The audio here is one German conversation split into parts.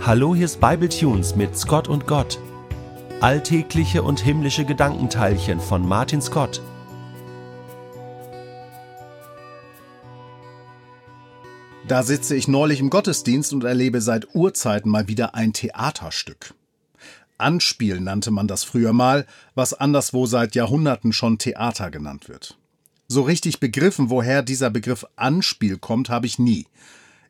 Hallo, hier ist Bible Tunes mit Scott und Gott. Alltägliche und himmlische Gedankenteilchen von Martin Scott. Da sitze ich neulich im Gottesdienst und erlebe seit Urzeiten mal wieder ein Theaterstück. Anspiel nannte man das früher mal, was anderswo seit Jahrhunderten schon Theater genannt wird. So richtig begriffen, woher dieser Begriff Anspiel kommt, habe ich nie.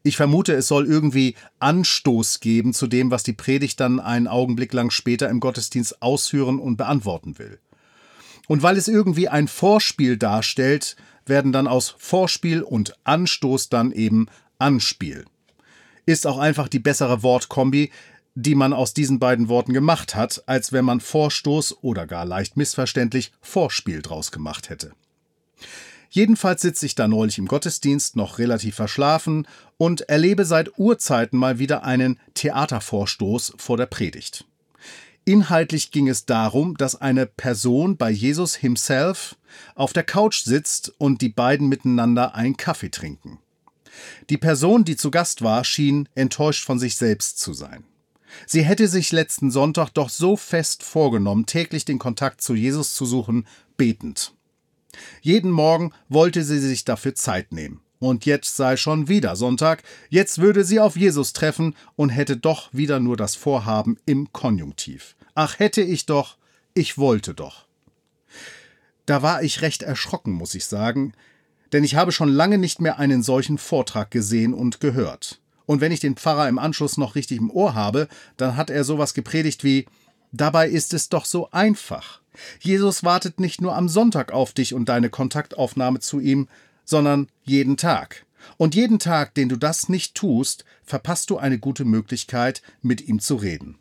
Ich vermute, es soll irgendwie Anstoß geben zu dem, was die Predigt dann einen Augenblick lang später im Gottesdienst ausführen und beantworten will. Und weil es irgendwie ein Vorspiel darstellt, werden dann aus Vorspiel und Anstoß dann eben Anspiel. Ist auch einfach die bessere Wortkombi, die man aus diesen beiden Worten gemacht hat, als wenn man Vorstoß oder gar leicht missverständlich Vorspiel draus gemacht hätte. Jedenfalls sitze ich da neulich im Gottesdienst noch relativ verschlafen und erlebe seit Urzeiten mal wieder einen Theatervorstoß vor der Predigt. Inhaltlich ging es darum, dass eine Person bei Jesus himself auf der Couch sitzt und die beiden miteinander einen Kaffee trinken. Die Person, die zu Gast war, schien enttäuscht von sich selbst zu sein. Sie hätte sich letzten Sonntag doch so fest vorgenommen, täglich den Kontakt zu Jesus zu suchen, betend. Jeden Morgen wollte sie sich dafür Zeit nehmen. Und jetzt sei schon wieder Sonntag, jetzt würde sie auf Jesus treffen und hätte doch wieder nur das Vorhaben im Konjunktiv. Ach, hätte ich doch, ich wollte doch. Da war ich recht erschrocken, muss ich sagen, denn ich habe schon lange nicht mehr einen solchen Vortrag gesehen und gehört. Und wenn ich den Pfarrer im Anschluss noch richtig im Ohr habe, dann hat er sowas gepredigt wie Dabei ist es doch so einfach. Jesus wartet nicht nur am Sonntag auf dich und deine Kontaktaufnahme zu ihm, sondern jeden Tag. Und jeden Tag, den du das nicht tust, verpasst du eine gute Möglichkeit, mit ihm zu reden.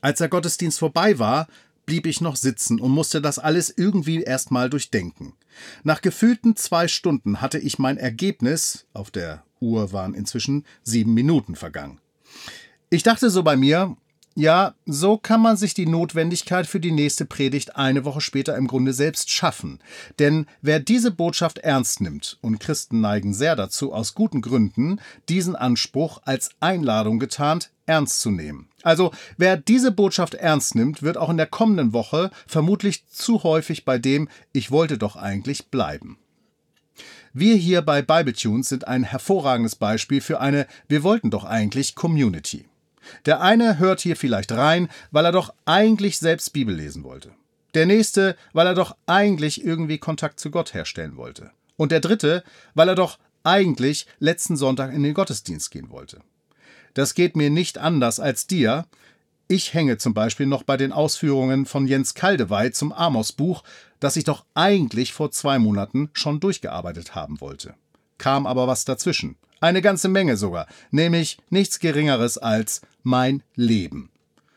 Als der Gottesdienst vorbei war, blieb ich noch sitzen und musste das alles irgendwie erstmal durchdenken. Nach gefühlten zwei Stunden hatte ich mein Ergebnis, auf der Uhr waren inzwischen sieben Minuten vergangen. Ich dachte so bei mir, ja, so kann man sich die Notwendigkeit für die nächste Predigt eine Woche später im Grunde selbst schaffen. Denn wer diese Botschaft ernst nimmt, und Christen neigen sehr dazu, aus guten Gründen, diesen Anspruch als Einladung getarnt ernst zu nehmen. Also wer diese Botschaft ernst nimmt, wird auch in der kommenden Woche vermutlich zu häufig bei dem Ich wollte doch eigentlich bleiben. Wir hier bei Bibletunes sind ein hervorragendes Beispiel für eine Wir wollten doch eigentlich Community. Der eine hört hier vielleicht rein, weil er doch eigentlich selbst Bibel lesen wollte. Der nächste, weil er doch eigentlich irgendwie Kontakt zu Gott herstellen wollte. Und der dritte, weil er doch eigentlich letzten Sonntag in den Gottesdienst gehen wollte. Das geht mir nicht anders als dir. Ich hänge zum Beispiel noch bei den Ausführungen von Jens Kaldewey zum Amos-Buch, das ich doch eigentlich vor zwei Monaten schon durchgearbeitet haben wollte. Kam aber was dazwischen. Eine ganze Menge sogar, nämlich nichts Geringeres als mein Leben.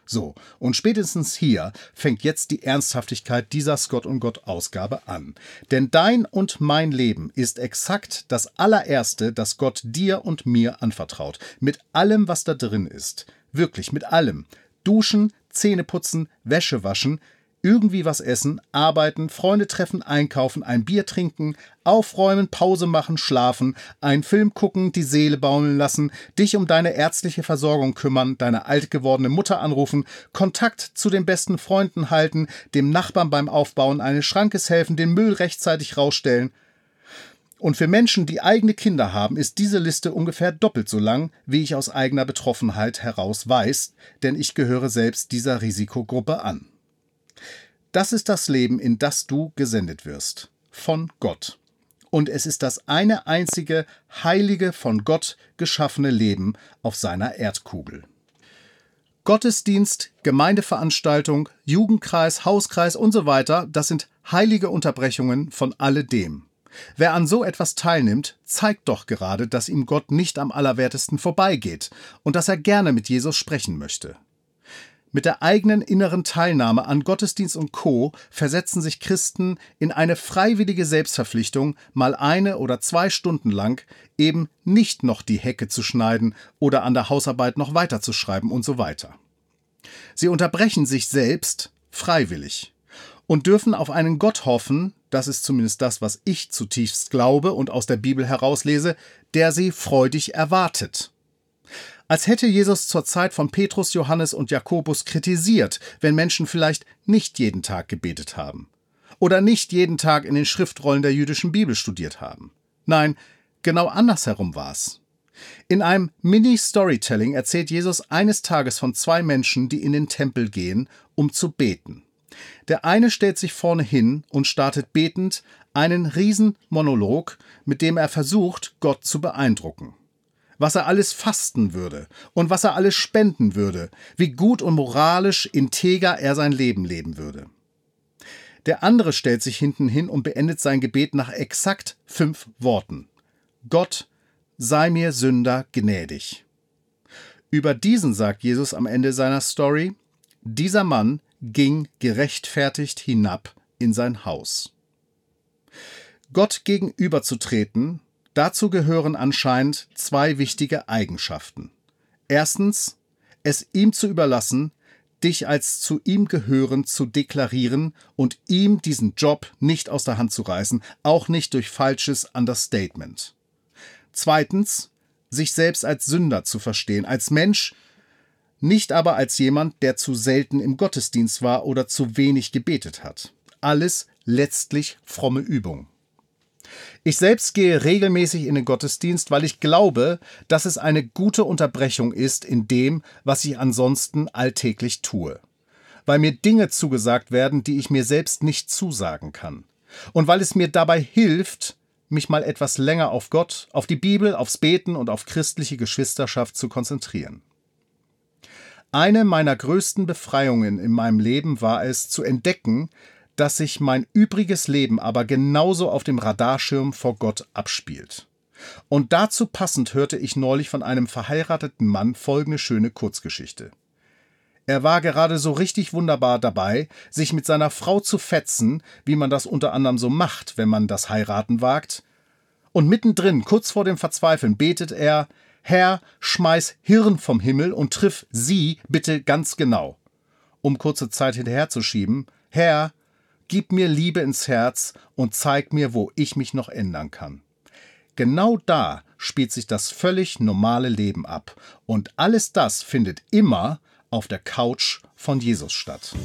So, und spätestens hier fängt jetzt die Ernsthaftigkeit dieser Scott und Gott Ausgabe an. Denn dein und mein Leben ist exakt das allererste, das Gott dir und mir anvertraut. Mit allem, was da drin ist. Wirklich, mit allem. Duschen, Zähne putzen, Wäsche waschen, irgendwie was essen, arbeiten, Freunde treffen, einkaufen, ein Bier trinken, aufräumen, Pause machen, schlafen, einen Film gucken, die Seele baumeln lassen, dich um deine ärztliche Versorgung kümmern, deine alt gewordene Mutter anrufen, Kontakt zu den besten Freunden halten, dem Nachbarn beim Aufbauen eines Schrankes helfen, den Müll rechtzeitig rausstellen. Und für Menschen, die eigene Kinder haben, ist diese Liste ungefähr doppelt so lang, wie ich aus eigener Betroffenheit heraus weiß, denn ich gehöre selbst dieser Risikogruppe an. Das ist das Leben, in das du gesendet wirst. Von Gott. Und es ist das eine einzige heilige, von Gott geschaffene Leben auf seiner Erdkugel. Gottesdienst, Gemeindeveranstaltung, Jugendkreis, Hauskreis und so weiter, das sind heilige Unterbrechungen von alledem. Wer an so etwas teilnimmt, zeigt doch gerade, dass ihm Gott nicht am allerwertesten vorbeigeht und dass er gerne mit Jesus sprechen möchte. Mit der eigenen inneren Teilnahme an Gottesdienst und Co. versetzen sich Christen in eine freiwillige Selbstverpflichtung, mal eine oder zwei Stunden lang eben nicht noch die Hecke zu schneiden oder an der Hausarbeit noch weiterzuschreiben und so weiter. Sie unterbrechen sich selbst freiwillig und dürfen auf einen Gott hoffen, das ist zumindest das, was ich zutiefst glaube und aus der Bibel herauslese, der sie freudig erwartet. Als hätte Jesus zur Zeit von Petrus, Johannes und Jakobus kritisiert, wenn Menschen vielleicht nicht jeden Tag gebetet haben oder nicht jeden Tag in den Schriftrollen der jüdischen Bibel studiert haben. Nein, genau andersherum war's. In einem Mini-Storytelling erzählt Jesus eines Tages von zwei Menschen, die in den Tempel gehen, um zu beten. Der eine stellt sich vorne hin und startet betend einen Riesenmonolog, mit dem er versucht, Gott zu beeindrucken. Was er alles fasten würde und was er alles spenden würde, wie gut und moralisch integer er sein Leben leben würde. Der andere stellt sich hinten hin und beendet sein Gebet nach exakt fünf Worten. Gott, sei mir Sünder gnädig. Über diesen sagt Jesus am Ende seiner Story, dieser Mann ging gerechtfertigt hinab in sein Haus. Gott gegenüberzutreten, dazu gehören anscheinend zwei wichtige Eigenschaften. Erstens, es ihm zu überlassen, dich als zu ihm gehörend zu deklarieren und ihm diesen Job nicht aus der Hand zu reißen, auch nicht durch falsches Understatement. Zweitens, sich selbst als Sünder zu verstehen, als Mensch, nicht aber als jemand, der zu selten im Gottesdienst war oder zu wenig gebetet hat. Alles letztlich fromme Übung. Ich selbst gehe regelmäßig in den Gottesdienst, weil ich glaube, dass es eine gute Unterbrechung ist in dem, was ich ansonsten alltäglich tue. Weil mir Dinge zugesagt werden, die ich mir selbst nicht zusagen kann. Und weil es mir dabei hilft, mich mal etwas länger auf Gott, auf die Bibel, aufs Beten und auf christliche Geschwisterschaft zu konzentrieren. Eine meiner größten Befreiungen in meinem Leben war es, zu entdecken, dass sich mein übriges Leben aber genauso auf dem Radarschirm vor Gott abspielt. Und dazu passend hörte ich neulich von einem verheirateten Mann folgende schöne Kurzgeschichte. Er war gerade so richtig wunderbar dabei, sich mit seiner Frau zu fetzen, wie man das unter anderem so macht, wenn man das Heiraten wagt. Und mittendrin, kurz vor dem Verzweifeln, betet er, Herr, schmeiß Hirn vom Himmel und triff sie bitte ganz genau. Um kurze Zeit hinterherzuschieben, Herr, gib mir Liebe ins Herz und zeig mir, wo ich mich noch ändern kann. Genau da spielt sich das völlig normale Leben ab. Und alles das findet immer auf der Couch von Jesus statt.